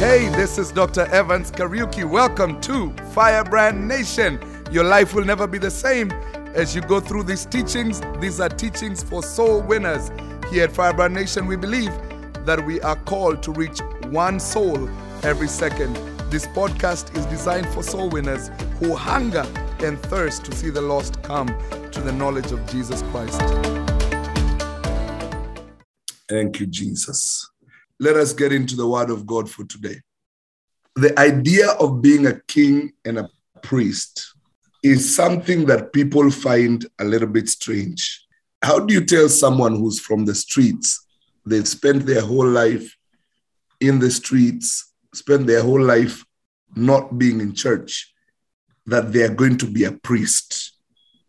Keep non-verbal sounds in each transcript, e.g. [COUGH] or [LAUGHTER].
Hey, this is Dr. Evans Kariuki. Welcome to Firebrand Nation. Your life will never be the same as you go through these teachings. These are teachings for soul winners. Here at Firebrand Nation, we believe that we are called to reach one soul every second. This podcast is designed for soul winners who hunger and thirst to see the lost come to the knowledge of Jesus Christ. Thank you, Jesus. Let us get into the word of God for today. The idea of being a king and a priest is something that people find a little bit strange. How do you tell someone who's from the streets, they've spent their whole life in the streets, spent their whole life not being in church, that they are going to be a priest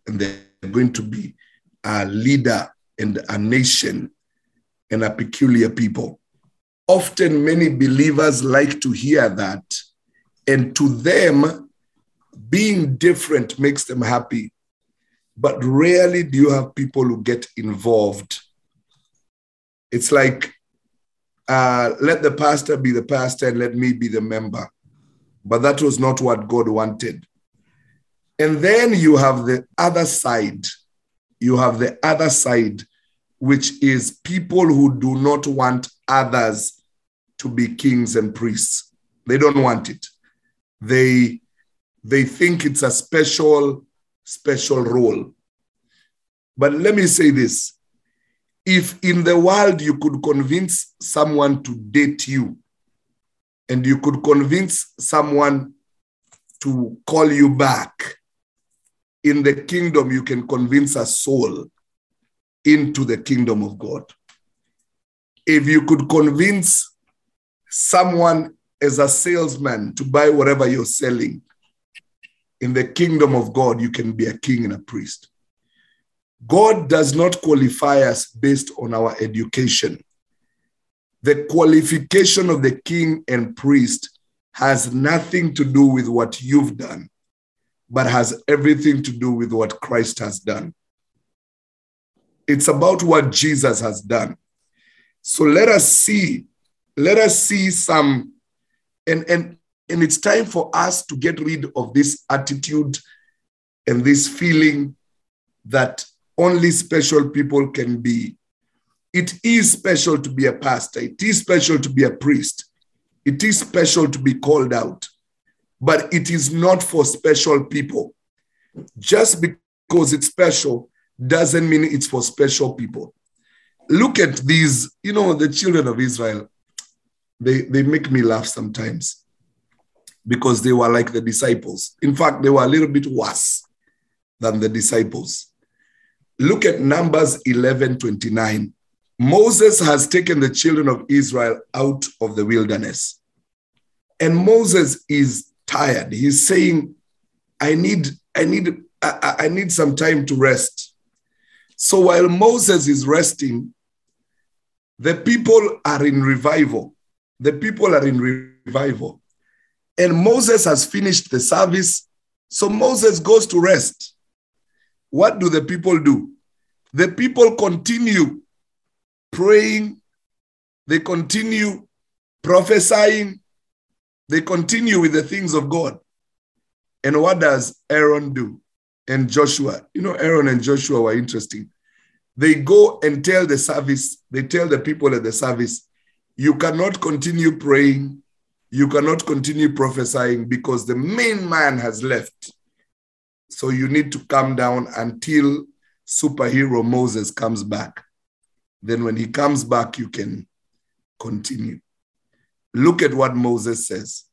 and they're going to be a leader and a nation and a peculiar people. Often, many believers like to hear that, and to them, being different makes them happy. But rarely do you have people who get involved. It's like, uh, let the pastor be the pastor and let me be the member. But that was not what God wanted. And then you have the other side. You have the other side, which is people who do not want others to be kings and priests. They don't want it. They they think it's a special special role. But let me say this. If in the world you could convince someone to date you and you could convince someone to call you back, in the kingdom, you can convince a soul into the kingdom of God. If you could convince someone as a salesman to buy whatever you're selling, in the kingdom of God, you can be a king and a priest. God does not qualify us based on our education. The qualification of the king and priest has nothing to do with what you've done, but has everything to do with what Christ has done. It's about what Jesus has done. So let us see, let us see some, and, and, and it's time for us to get rid of this attitude and this feeling that only special people can be. It is special to be a pastor, it is special to be a priest, it is special to be called out, but it is not for special people. Just because it's special doesn't mean it's for special people. Look at these, you know, the children of Israel. They, they make me laugh sometimes because they were like the disciples. In fact, they were a little bit worse than the disciples. Look at Numbers 11 29. Moses has taken the children of Israel out of the wilderness. And Moses is tired. He's saying, I need, I need, I, I need some time to rest. So while Moses is resting, the people are in revival. The people are in revival. And Moses has finished the service. So Moses goes to rest. What do the people do? The people continue praying, they continue prophesying, they continue with the things of God. And what does Aaron do? And Joshua, you know, Aaron and Joshua were interesting. They go and tell the service, they tell the people at the service, you cannot continue praying, you cannot continue prophesying because the main man has left. So you need to come down until superhero Moses comes back. Then, when he comes back, you can continue. Look at what Moses says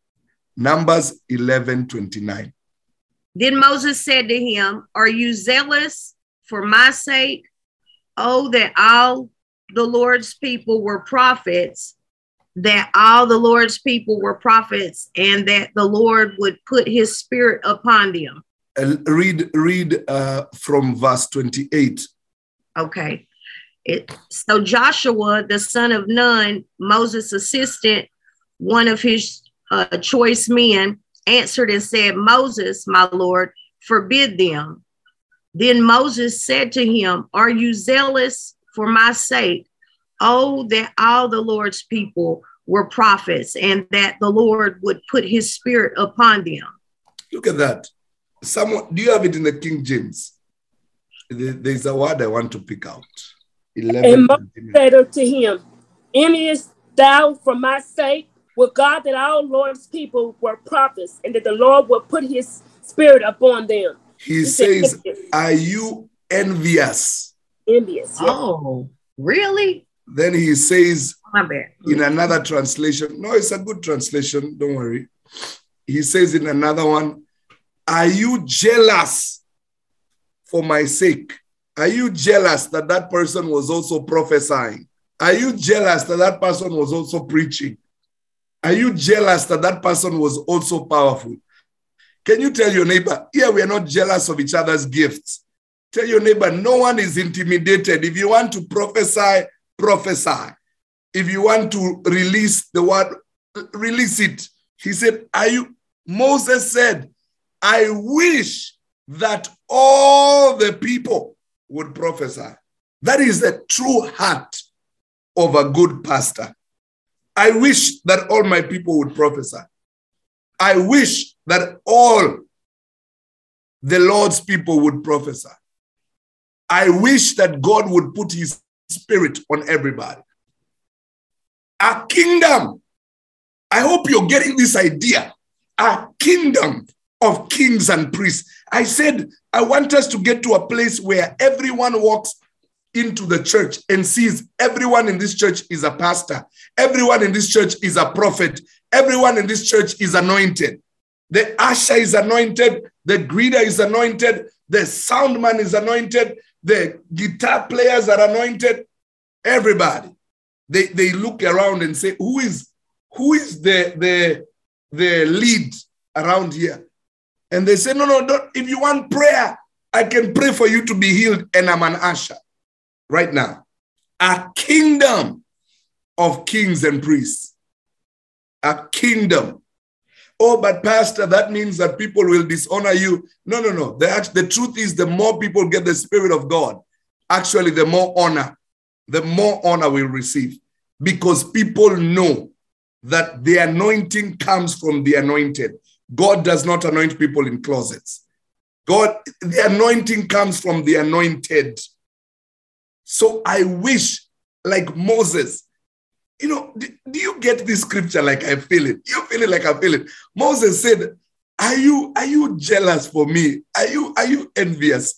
Numbers 11 29. Then Moses said to him, Are you zealous for my sake? Oh, that all the Lord's people were prophets, that all the Lord's people were prophets, and that the Lord would put his spirit upon them. Uh, read read uh, from verse 28. Okay. It, so Joshua, the son of Nun, Moses' assistant, one of his uh, choice men, answered and said, Moses, my Lord, forbid them. Then Moses said to him, Are you zealous for my sake? Oh, that all the Lord's people were prophets and that the Lord would put his spirit upon them. Look at that. Someone, do you have it in the King James? There's a word I want to pick out. 11. And Moses said unto him, Enviest thou for my sake with God that all Lord's people were prophets, and that the Lord would put his spirit upon them. He said, says, Are you envious? Envious. yeah. Oh, really? Then he says oh, in another translation, no, it's a good translation, don't worry. He says in another one, Are you jealous for my sake? Are you jealous that that person was also prophesying? Are you jealous that that person was also preaching? Are you jealous that that person was also powerful? Can you tell your neighbor, here we are not jealous of each other's gifts? Tell your neighbor, no one is intimidated. If you want to prophesy, prophesy. If you want to release the word, release it. He said, Are you? Moses said, I wish that all the people would prophesy. That is the true heart of a good pastor. I wish that all my people would prophesy. I wish that all the Lord's people would prophesy. I wish that God would put his spirit on everybody. A kingdom. I hope you're getting this idea. A kingdom of kings and priests. I said, I want us to get to a place where everyone walks into the church and sees everyone in this church is a pastor, everyone in this church is a prophet, everyone in this church is anointed. The usher is anointed, the greeter is anointed, the sound man is anointed, the guitar players are anointed, everybody. They, they look around and say, Who is who is the, the, the lead around here? And they say, No, no, don't. If you want prayer, I can pray for you to be healed, and I'm an usher right now. A kingdom of kings and priests. A kingdom. Oh, but Pastor, that means that people will dishonor you. No, no, no. The, the truth is, the more people get the Spirit of God, actually, the more honor, the more honor we'll receive because people know that the anointing comes from the anointed. God does not anoint people in closets. God, the anointing comes from the anointed. So I wish, like Moses, you know, do, do you get this scripture like I feel it? You feel it like I feel it. Moses said, Are you are you jealous for me? Are you are you envious?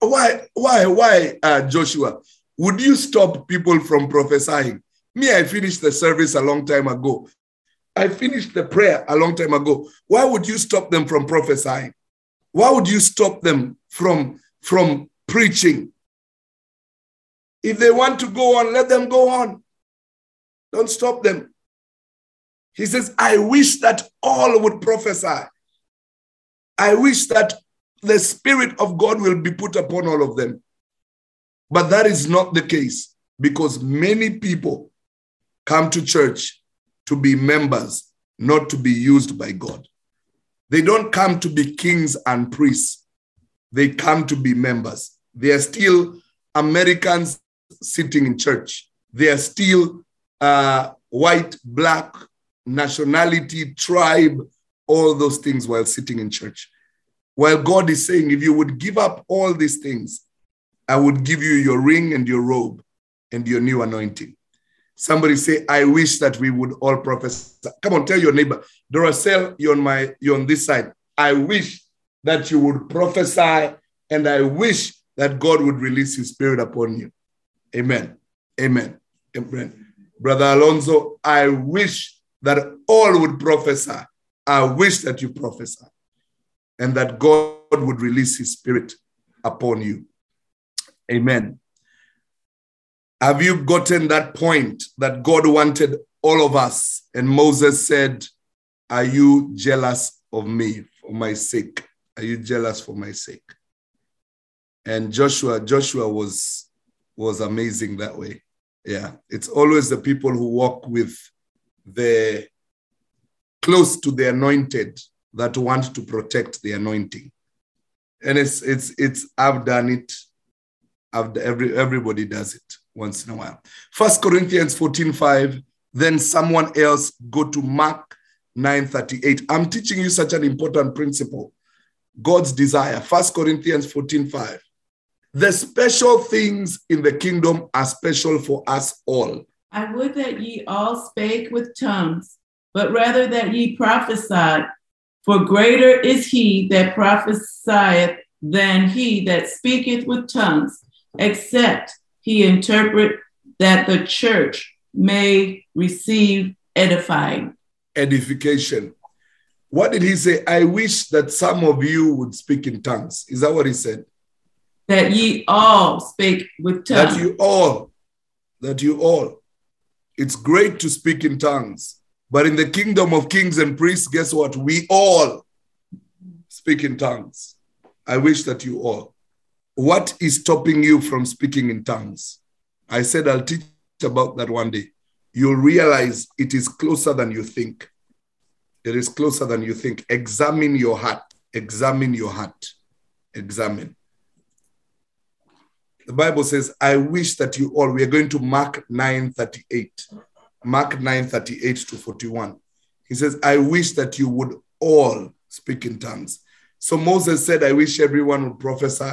Why, why, why, uh, Joshua? Would you stop people from prophesying? Me, I finished the service a long time ago. I finished the prayer a long time ago. Why would you stop them from prophesying? Why would you stop them from, from preaching? If they want to go on, let them go on. Don't stop them. He says, I wish that all would prophesy. I wish that the Spirit of God will be put upon all of them. But that is not the case because many people come to church to be members, not to be used by God. They don't come to be kings and priests, they come to be members. They are still Americans sitting in church, they are still uh, white, black, nationality, tribe, all those things while sitting in church. While God is saying, if you would give up all these things, I would give you your ring and your robe and your new anointing. Somebody say, I wish that we would all prophesy. Come on, tell your neighbor, Duracell, you're on my, you're on this side. I wish that you would prophesy, and I wish that God would release his spirit upon you. Amen. Amen. Amen. Brother Alonso, I wish that all would prophesy. I wish that you prophesy and that God would release his spirit upon you. Amen. Have you gotten that point that God wanted all of us? And Moses said, Are you jealous of me for my sake? Are you jealous for my sake? And Joshua, Joshua was was amazing that way. Yeah, it's always the people who walk with the close to the anointed that want to protect the anointing. And it's it's it's I've done it. I've every everybody does it. once in a while. First Corinthians 14 5. Then someone else go to Mark 9 38. I'm teaching you such an important principle. God's desire. First Corinthians 14 5. The special things in the kingdom are special for us all. I would that ye all spake with tongues, but rather that ye prophesied. For greater is he that prophesieth than he that speaketh with tongues, except he interpret that the church may receive edifying. Edification. What did he say? I wish that some of you would speak in tongues. Is that what he said? That ye all spake with tongues. That you all, that you all. It's great to speak in tongues, but in the kingdom of kings and priests, guess what? We all speak in tongues. I wish that you all. What is stopping you from speaking in tongues? I said I'll teach about that one day. You'll realize it is closer than you think. It is closer than you think. Examine your heart. Examine your heart. Examine. The Bible says, I wish that you all, we are going to Mark 9 38. Mark 9 38 to 41. He says, I wish that you would all speak in tongues. So Moses said, I wish everyone would prophesy.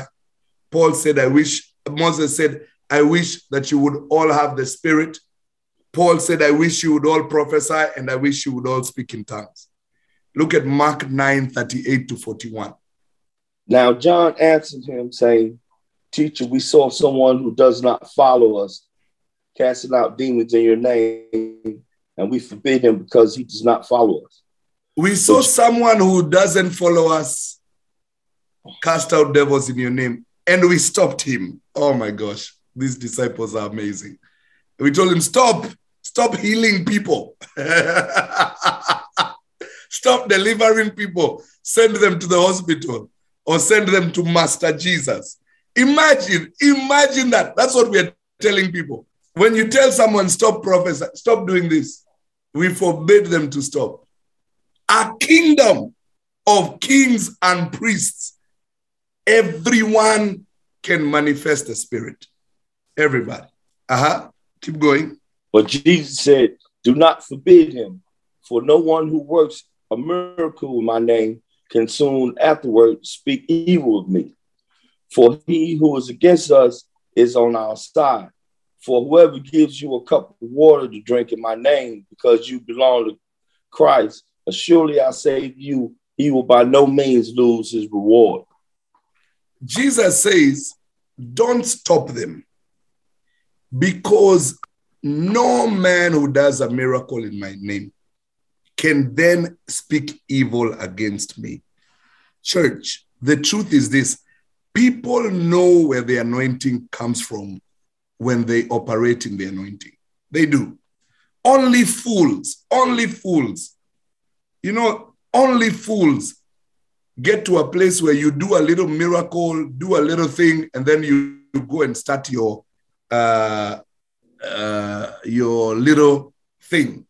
Paul said, I wish, Moses said, I wish that you would all have the Spirit. Paul said, I wish you would all prophesy and I wish you would all speak in tongues. Look at Mark 9 38 to 41. Now John answered him, saying, Teacher, we saw someone who does not follow us, casting out demons in your name, and we forbid him because he does not follow us. We saw someone who doesn't follow us cast out devils in your name, and we stopped him. Oh my gosh, these disciples are amazing. We told him, Stop, stop healing people, [LAUGHS] stop delivering people, send them to the hospital or send them to Master Jesus. Imagine, imagine that. That's what we are telling people. When you tell someone, Stop, professor, stop doing this, we forbid them to stop. A kingdom of kings and priests everyone can manifest the spirit. Everybody. Uh-huh. Keep going. But Jesus said, Do not forbid him, for no one who works a miracle in my name can soon afterward speak evil of me. For he who is against us is on our side. For whoever gives you a cup of water to drink in my name, because you belong to Christ, surely I say to you, he will by no means lose his reward. Jesus says, don't stop them because no man who does a miracle in my name can then speak evil against me. Church, the truth is this people know where the anointing comes from when they operate in the anointing. They do. Only fools, only fools. You know, only fools get to a place where you do a little miracle, do a little thing, and then you, you go and start your uh, uh, your little thing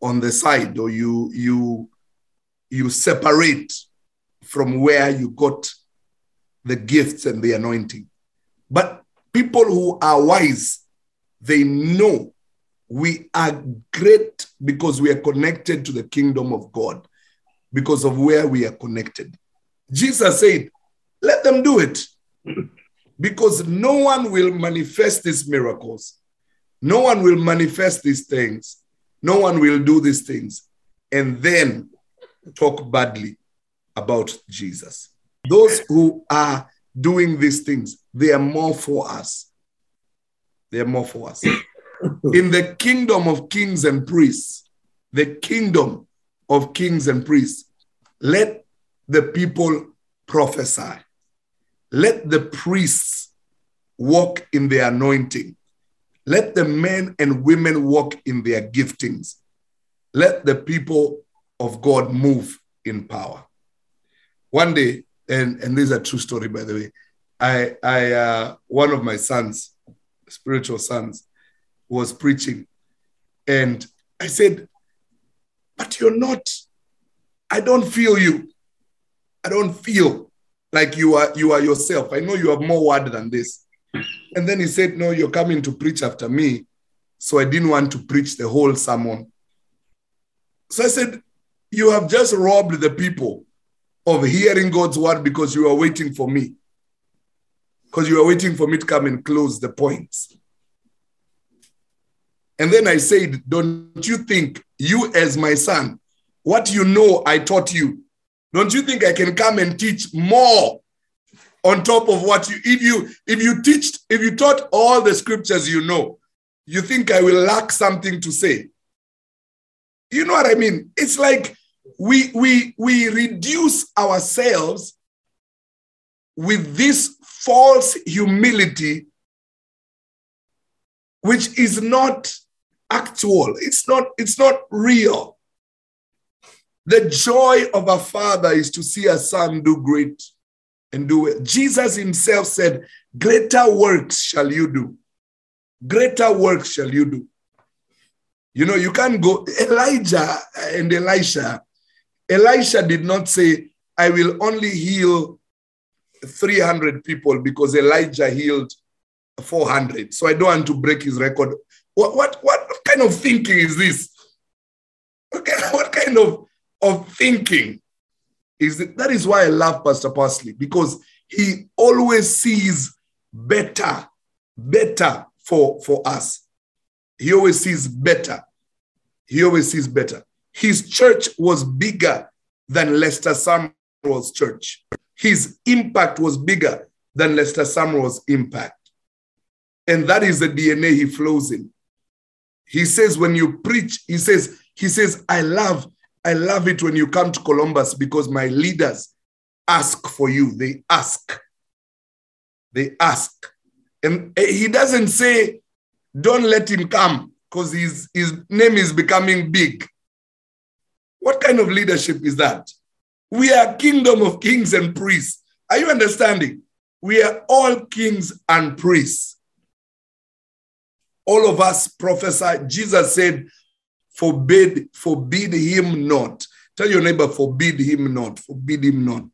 on the side, or you you you separate from where you got the gifts and the anointing. But people who are wise, they know we are great because we are connected to the kingdom of God because of where we are connected. Jesus said, let them do it because no one will manifest these miracles. No one will manifest these things. No one will do these things and then talk badly about Jesus. Those who are doing these things, they are more for us. They are more for us. [COUGHS] In the kingdom of kings and priests, the kingdom of kings and priests. Let the people prophesy. Let the priests walk in their anointing. Let the men and women walk in their giftings. Let the people of God move in power. One day, and, and this is a true story, by the way, I, I uh, one of my sons, spiritual sons, was preaching. And I said, but you're not. I don't feel you. I don't feel like you are you are yourself. I know you have more word than this. And then he said, No, you're coming to preach after me. So I didn't want to preach the whole sermon. So I said, You have just robbed the people of hearing God's word because you are waiting for me. Because you are waiting for me to come and close the points. And then I said, Don't you think you, as my son, what you know, I taught you, don't you think I can come and teach more on top of what you if you if you teach if you taught all the scriptures you know you think i will lack something to say you know what i mean it's like we we we reduce ourselves with this false humility which is not actual it's not it's not real the joy of a father is to see a son do great and do it. Jesus himself said, Greater works shall you do. Greater works shall you do. You know, you can't go. Elijah and Elisha, Elisha did not say, I will only heal 300 people because Elijah healed 400. So I don't want to break his record. What, what, what kind of thinking is this? What kind, [LAUGHS] what kind of, of thinking? is that, that is why I love Pastor Parsley because he always sees better, better for, for us. He always sees better. He always sees better. His church was bigger than Lester Sumrall's church. His impact was bigger than Lester Sumrall's impact. And that is the DNA he flows in. He says, when you preach, he says, he says, I love I love it when you come to Columbus because my leaders ask for you. They ask. They ask. And eh, he doesn't say, don't let him come because his, his name is becoming big. What kind of leadership is that? We are kingdom of kings and priests. Are you understanding? We are all kings and priests. All of us prophesy. Jesus said, forbid, forbid him not. Tell your neighbor, forbid him not, forbid him not.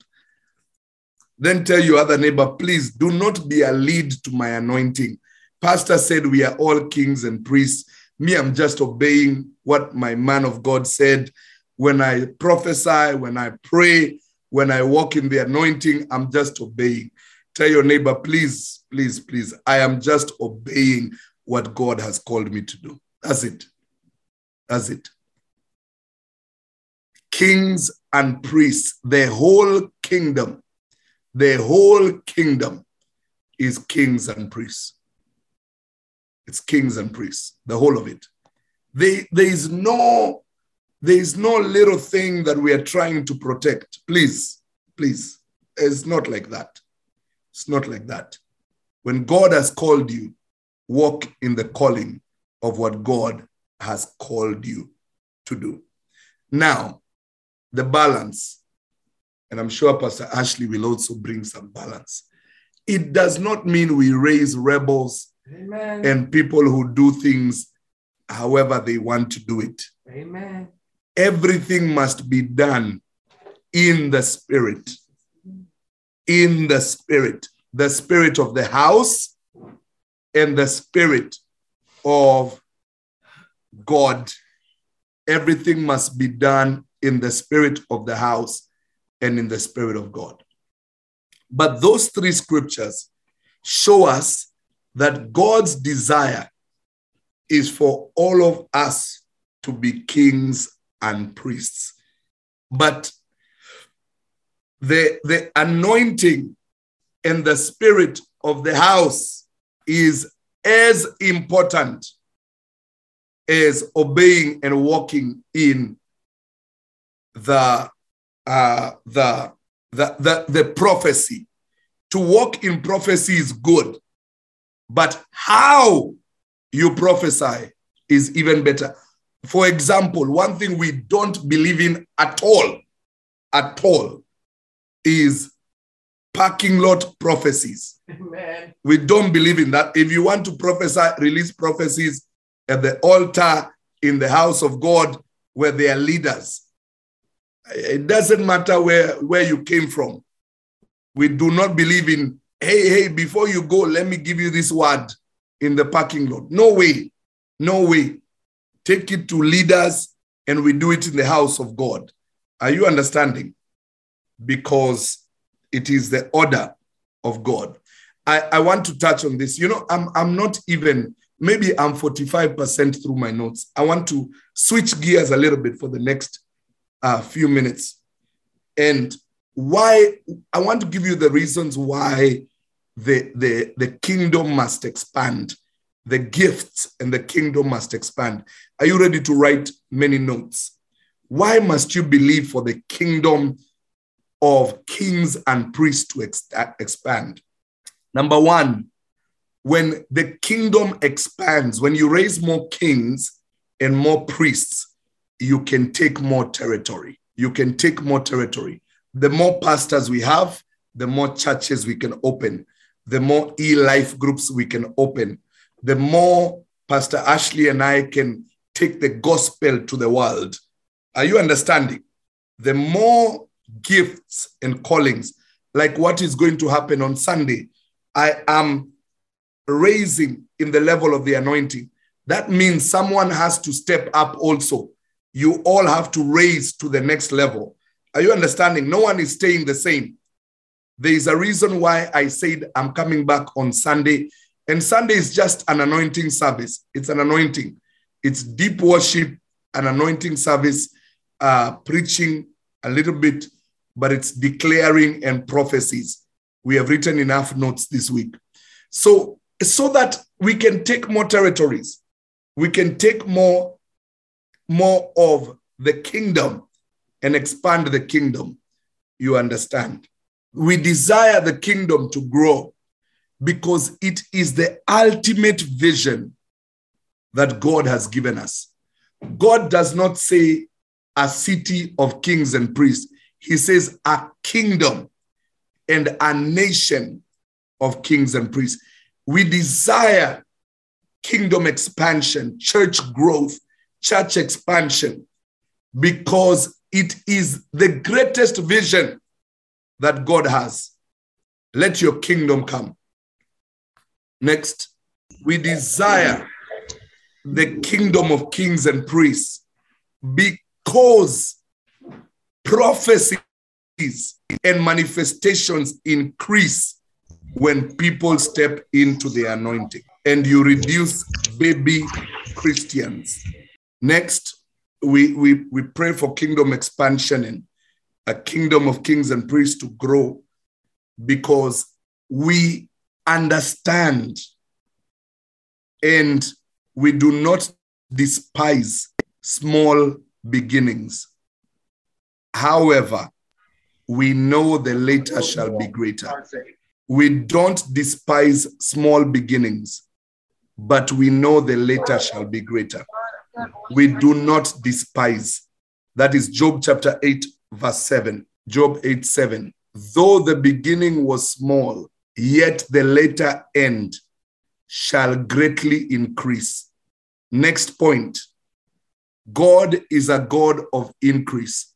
Then tell your other neighbor, please do not be a lead to my anointing. Pastor said we are all kings and priests. Me, I'm just obeying what my man of God said. When I prophesy, when I pray, when I walk in the anointing, I'm just obeying. Tell your neighbor, please, please, please, I am just obeying what God has called me to do. That's it. That's it. Kings and priests, the whole kingdom, the whole kingdom is kings and priests. It's kings and priests, the whole of it. They, there is no there is no little thing that we are trying to protect. Please, please. It's not like that. It's not like that. When God has called you, walk in the calling of what God has called you to do. Now, the balance, and I'm sure Pastor Ashley will also bring some balance. It does not mean we raise rebels Amen. and people who do things however they want to do it. Amen. Everything must be done in the spirit. In the spirit. The spirit of the house and the spirit of God, everything must be done in the spirit of the house and in the spirit of God. But those three scriptures show us that God's desire is for all of us to be kings and priests. But the, the anointing and the spirit of the house is as important as obeying and walking in the uh, the, the the the prophecy. To walk in prophecy is good, but how you prophesy is even better. For example, one thing we don't believe in at all, at all, is parking lot prophecies. Amen. We don't believe in that. If you want to prophesy, release prophecies, at the altar in the house of God where they are leaders. It doesn't matter where, where you came from. We do not believe in hey, hey, before you go, let me give you this word in the parking lot. No way. No way. Take it to leaders and we do it in the house of God. Are you understanding? Because it is the order of God. I, I want to touch on this. You know, I'm, I'm not even, maybe I'm 45% through my notes. I want to switch gears a little bit for the next uh, few minutes. And why, I want to give you the reasons why the, the, the kingdom must expand. The gifts and the kingdom must expand. Are you ready to write many notes? Why must you believe for the kingdom of kings and priests to ex- uh, expand? Number one, when the kingdom expands, when you raise more kings and more priests, you can take more territory. You can take more territory. The more pastors we have, the more churches we can open, the more e life groups we can open, the more Pastor Ashley and I can take the gospel to the world. Are you understanding? The more gifts and callings, like what is going to happen on Sunday, I am raising in the level of the anointing. That means someone has to step up also. You all have to raise to the next level. Are you understanding? No one is staying the same. There is a reason why I said I'm coming back on Sunday. And Sunday is just an anointing service. It's an anointing. It's deep worship, an anointing service, uh, preaching a little bit, but it's declaring and prophecies. We have written enough notes this week. So, so that we can take more territories, we can take more, more of the kingdom and expand the kingdom. You understand? We desire the kingdom to grow because it is the ultimate vision that God has given us. God does not say a city of kings and priests, He says a kingdom and a nation of kings and priests. We desire kingdom expansion, church growth, church expansion, because it is the greatest vision that God has. Let your kingdom come. Next, we desire the kingdom of kings and priests because prophecies and manifestations increase when people step into the anointing and you reduce baby Christians. Next, we, we, we pray for kingdom expansion and a kingdom of kings and priests to grow because we understand and we do not despise small beginnings. However, we know the later shall be greater. We don't despise small beginnings, but we know the later shall be greater. We do not despise. That is Job chapter 8, verse 7. Job 8, 7. Though the beginning was small, yet the later end shall greatly increase. Next point God is a God of increase.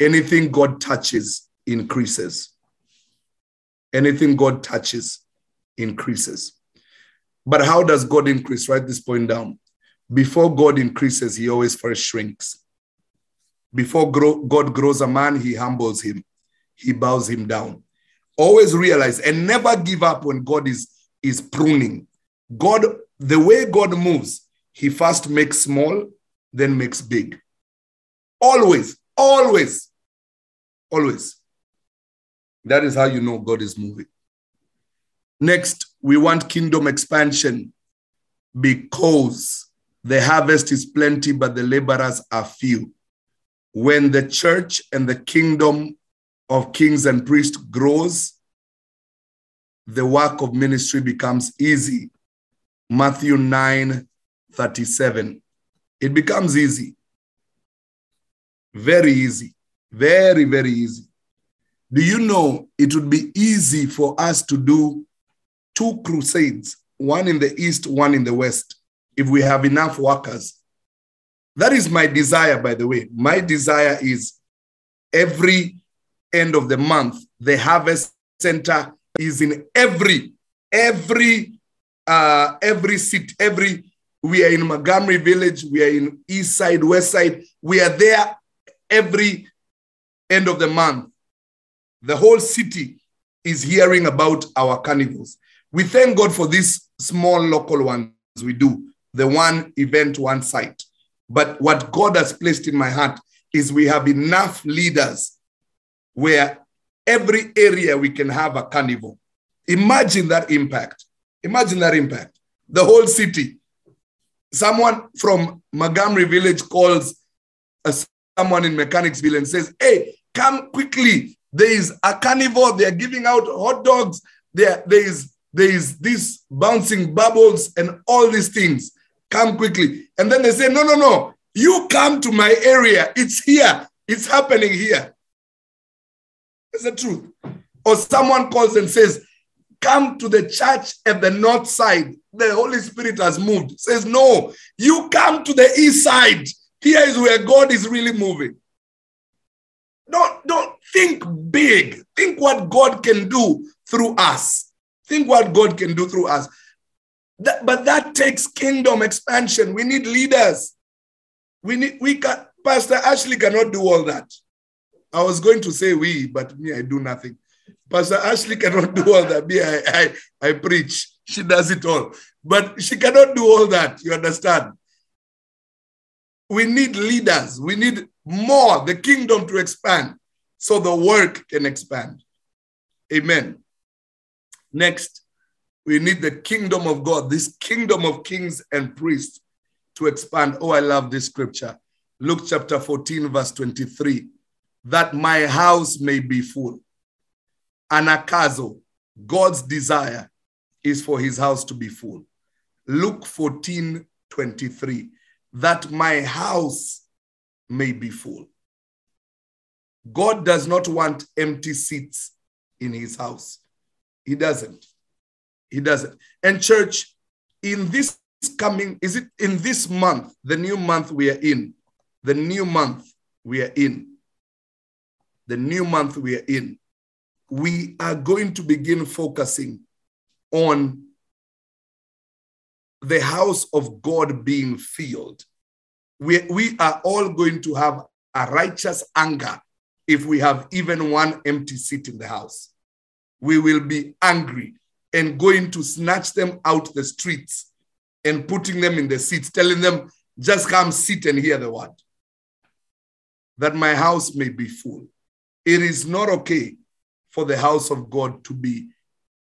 Anything God touches increases. Anything God touches increases. But how does God increase? Write this point down. Before God increases, he always first shrinks. Before God grows a man, he humbles him, he bows him down. Always realize and never give up when God is, is pruning. God, the way God moves, he first makes small, then makes big. Always, always, always. That is how you know God is moving. Next, we want kingdom expansion because the harvest is plenty, but the laborers are few. When the church and the kingdom of kings and priests grows, the work of ministry becomes easy. Matthew 9 37. It becomes easy. Very easy. Very, very easy. Do you know it would be easy for us to do two crusades, one in the east, one in the west, if we have enough workers? That is my desire, by the way. My desire is every end of the month, the harvest center is in every, every, uh, every city, every, we are in Montgomery Village, we are in East Side, West Side, we are there every end of the month. The whole city is hearing about our carnivals. We thank God for these small local ones we do, the one event, one site. But what God has placed in my heart is we have enough leaders where every area we can have a carnival. Imagine that impact. Imagine that impact. The whole city. Someone from Montgomery Village calls a, someone in Mechanicsville and says, Hey, come quickly. There is a carnival. They are giving out hot dogs. There, there is there is this bouncing bubbles and all these things. Come quickly. And then they say, No, no, no. You come to my area. It's here. It's happening here. It's the truth. Or someone calls and says, Come to the church at the north side. The Holy Spirit has moved. Says, No, you come to the east side. Here is where God is really moving. Don't, don't think big. Think what God can do through us. Think what God can do through us. That, but that takes kingdom expansion. We need leaders. We need we can Pastor Ashley cannot do all that. I was going to say we, but me, I do nothing. Pastor Ashley cannot do all that. Me, I, I, I preach. She does it all. But she cannot do all that. You understand? We need leaders. We need more, the kingdom to expand so the work can expand. Amen. Next, we need the kingdom of God, this kingdom of kings and priests to expand. Oh, I love this scripture. Luke chapter 14, verse 23 that my house may be full. Anagkazo, God's desire is for his house to be full. Luke 14, 23, that my house may be full. God does not want empty seats in his house. He doesn't. He doesn't. And church, in this coming, is it in this month, the new month we are in, the new month we are in, the new month we are in, we are going to begin focusing on the house of God being filled. We, we are all going to have a righteous anger if we have even one empty seat in the house. We will be angry and going to snatch them out the streets and putting them in the seats, telling them, just come sit and hear the word, that my house may be full. It is not okay for the house of God to be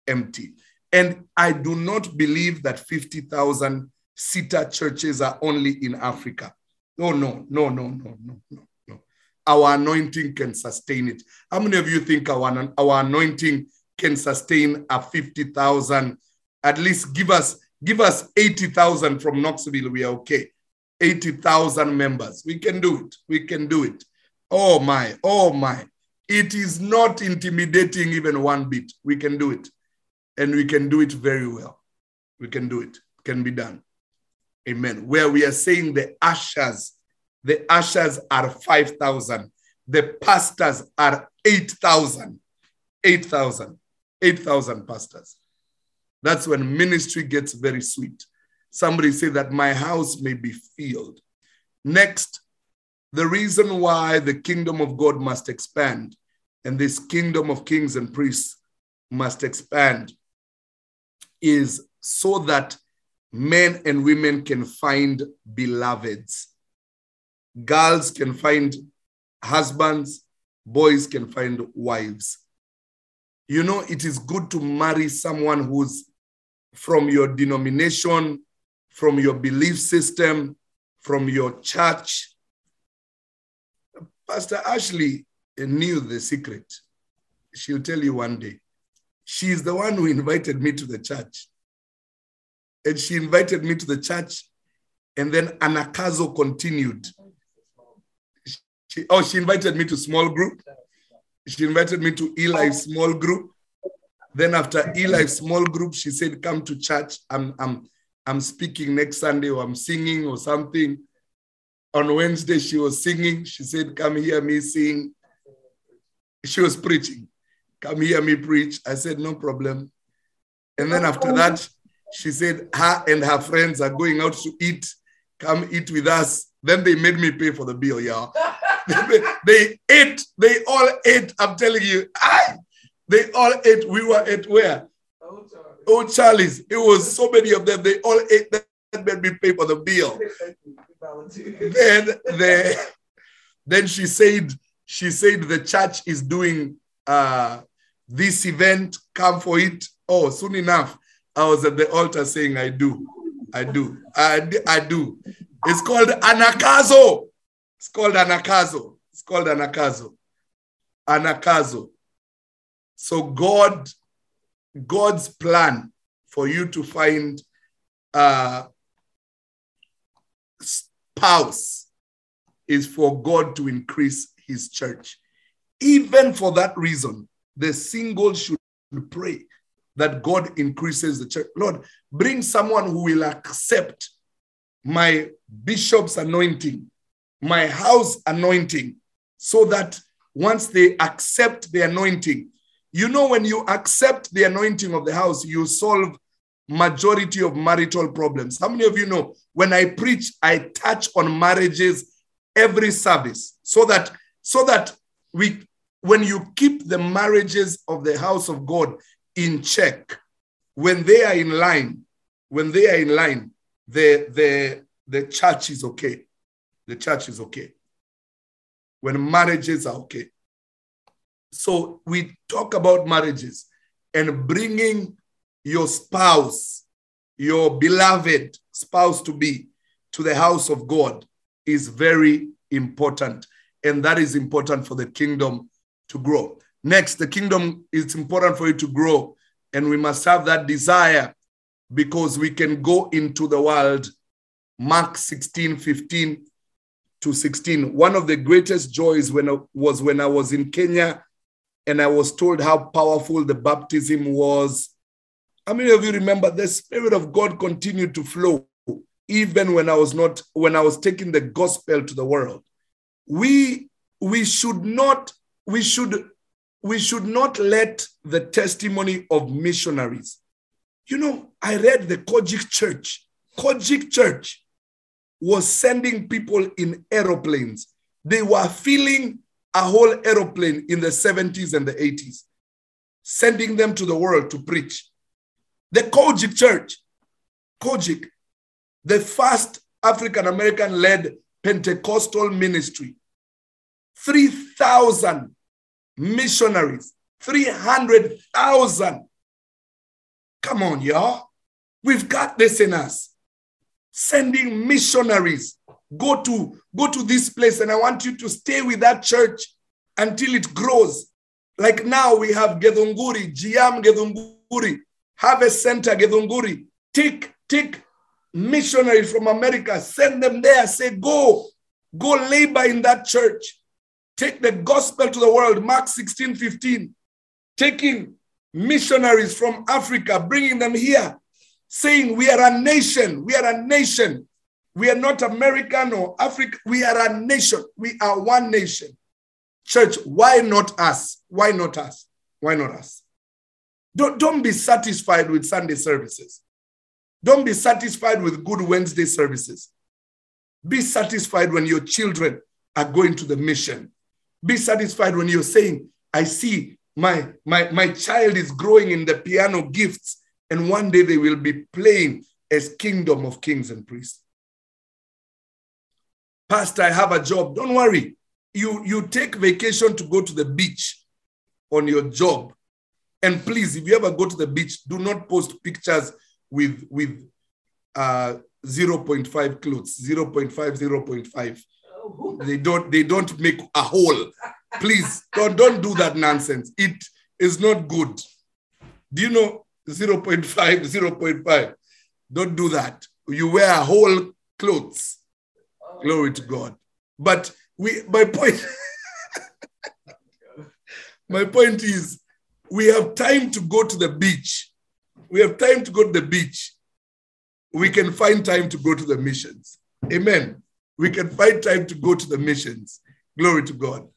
empty. And I do not believe that 50,000 seater churches are only in Africa. No, no, no, no, no, no, no, no. Our anointing can sustain it. How many of you think our, our anointing can sustain a 50,000? At least give us give us 80,000 from Knoxville. We are okay. 80,000 members. We can do it. We can do it. Oh my, oh my. It is not intimidating even one bit. We can do it. And we can do it very well. We can do it. it can be done. Amen. Where we are saying the ushers, the ushers are 5,000. The pastors are 8,000. 8,000. 8,000 pastors. That's when ministry gets very sweet. Somebody say that my house may be filled. Next, the reason why the kingdom of God must expand and this kingdom of kings and priests must expand is so that men and women can find beloveds. Girls can find husbands, boys can find wives. You know, it is good to marry someone who's from your denomination, from your belief system, from your church. Pastor Ashley knew the secret. She'll tell you one day. She's the one who invited me to the church. And she invited me to the church, and then Anakazo continued. She, oh, she invited me to small group. She invited me to Eli small group. Then after Eli small group, she said, "Come to church. I'm I'm I'm speaking next Sunday, or I'm singing or something." On Wednesday, she was singing. She said, "Come hear me sing." She was preaching. come hear me preach. I said, no problem. And then after that, she said, her and her friends are going out to eat. Come eat with us. Then they made me pay for the bill, y'all. [LAUGHS] they, they ate. They all ate. I'm telling you. I, they all ate. We were at where? Oh, Charlie's. It was so many of them. They all ate. That made me pay for the bill. then, they, then she said, she said the church is doing uh, this event. Come for it. Oh, soon enough, I was at the altar saying, I do. I do. I, I do. It's called anagkazo. It's called anagkazo. It's called anagkazo. Anagkazo. So God, God's plan for you to find a spouse is for God to increase his church. Even for that reason, the single should pray that God increases the church. Lord, bring someone who will accept my bishop's anointing, my house anointing, so that once they accept the anointing, you know, when you accept the anointing of the house, you solve majority of marital problems. How many of you know when I preach, I touch on marriages every service so that so that we when you keep the marriages of the house of God in check, when they are in line, when they are in line, the the the church is okay. The church is okay. When marriages are okay. So we talk about marriages and bringing your spouse, your beloved spouse to be to the house of God is very important. And that is important for the kingdom to grow. Next, the kingdom is important for you to grow. And we must have that desire because we can go into the world. Mark 16, 15 to 16. One of the greatest joys when I, was when I was in Kenya and I was told how powerful the baptism was. How many of you remember the Spirit of God continued to flow even when I was not, when I was taking the gospel to the world? We we should not, we should, we should not let the testimony of missionaries. You know, I read the COGIC Church. COGIC Church was sending people in aeroplanes. They were filling a whole aeroplane in the 70s and the 80s, sending them to the world to preach. The COGIC Church, COGIC, the first African American led Pentecostal ministry, 3,000 missionaries, 300,000. Come on, y'all. We've got this in us. Sending missionaries go to go to this place and i want you to stay with that church until it grows like now we have gedunguri Jiam gedunguri harvest center gedunguri take take missionaries from america send them there say go go labor in that church take the gospel to the world mark 16 15 taking missionaries from africa bringing them here saying we are a nation we are a nation we are not American or African. We are a nation. We are one nation. Church, why not us? Why not us? Why not us? Don't, don't be satisfied with Sunday services. Don't be satisfied with good Wednesday services. Be satisfied when your children are going to the mission. Be satisfied when you're saying, I see my, my, my child is growing in the piano gifts, and one day they will be playing as kingdom of kings and priests. Pastor, I have a job. Don't worry. You, you take vacation to go to the beach on your job. And please, if you ever go to the beach, do not post pictures with, with uh, 0.5 clothes, 0.5, 0.5. They don't, they don't make a hole. Please, don't, don't do that nonsense. It is not good. Do you know 0.5, 0.5? Don't do that. You wear whole clothes Glory to God. But we my point [LAUGHS] my point is we have time to go to the beach. We have time to go to the beach. We can find time to go to the missions. Amen. We can find time to go to the missions. Glory to God.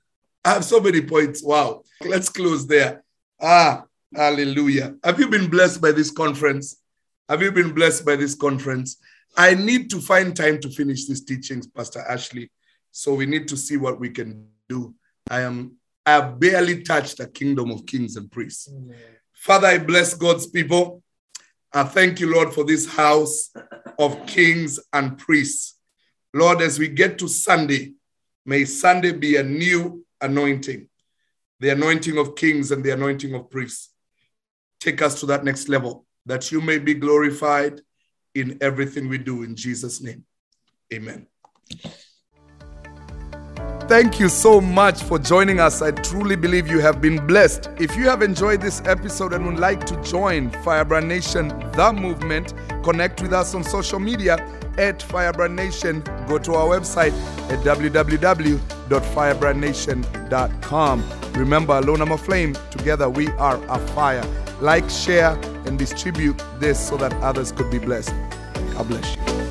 I have so many points. Wow. Let's close there. Ah, hallelujah. Have you been blessed by this conference? Have you been blessed by this conference? I need to find time to finish these teachings, Pastor Ashley. So we need to see what we can do. I am I have barely touched the kingdom of kings and priests. Amen. Father, I bless God's people. I thank you, Lord, for this house of kings and priests. Lord, as we get to Sunday, may Sunday be a new anointing, the anointing of kings and the anointing of priests. Take us to that next level, that you may be glorified in everything we do. In Jesus' name, amen. Thank you so much for joining us. I truly believe you have been blessed. If you have enjoyed this episode and would like to join Firebrand Nation, the movement, connect with us on social media at Firebrand Nation. Go to our website at www.firebrandnation.com. Remember, Alone I'm a Flame, together we are a fire. Like, share, and distribute this so that others could be blessed. God bless you.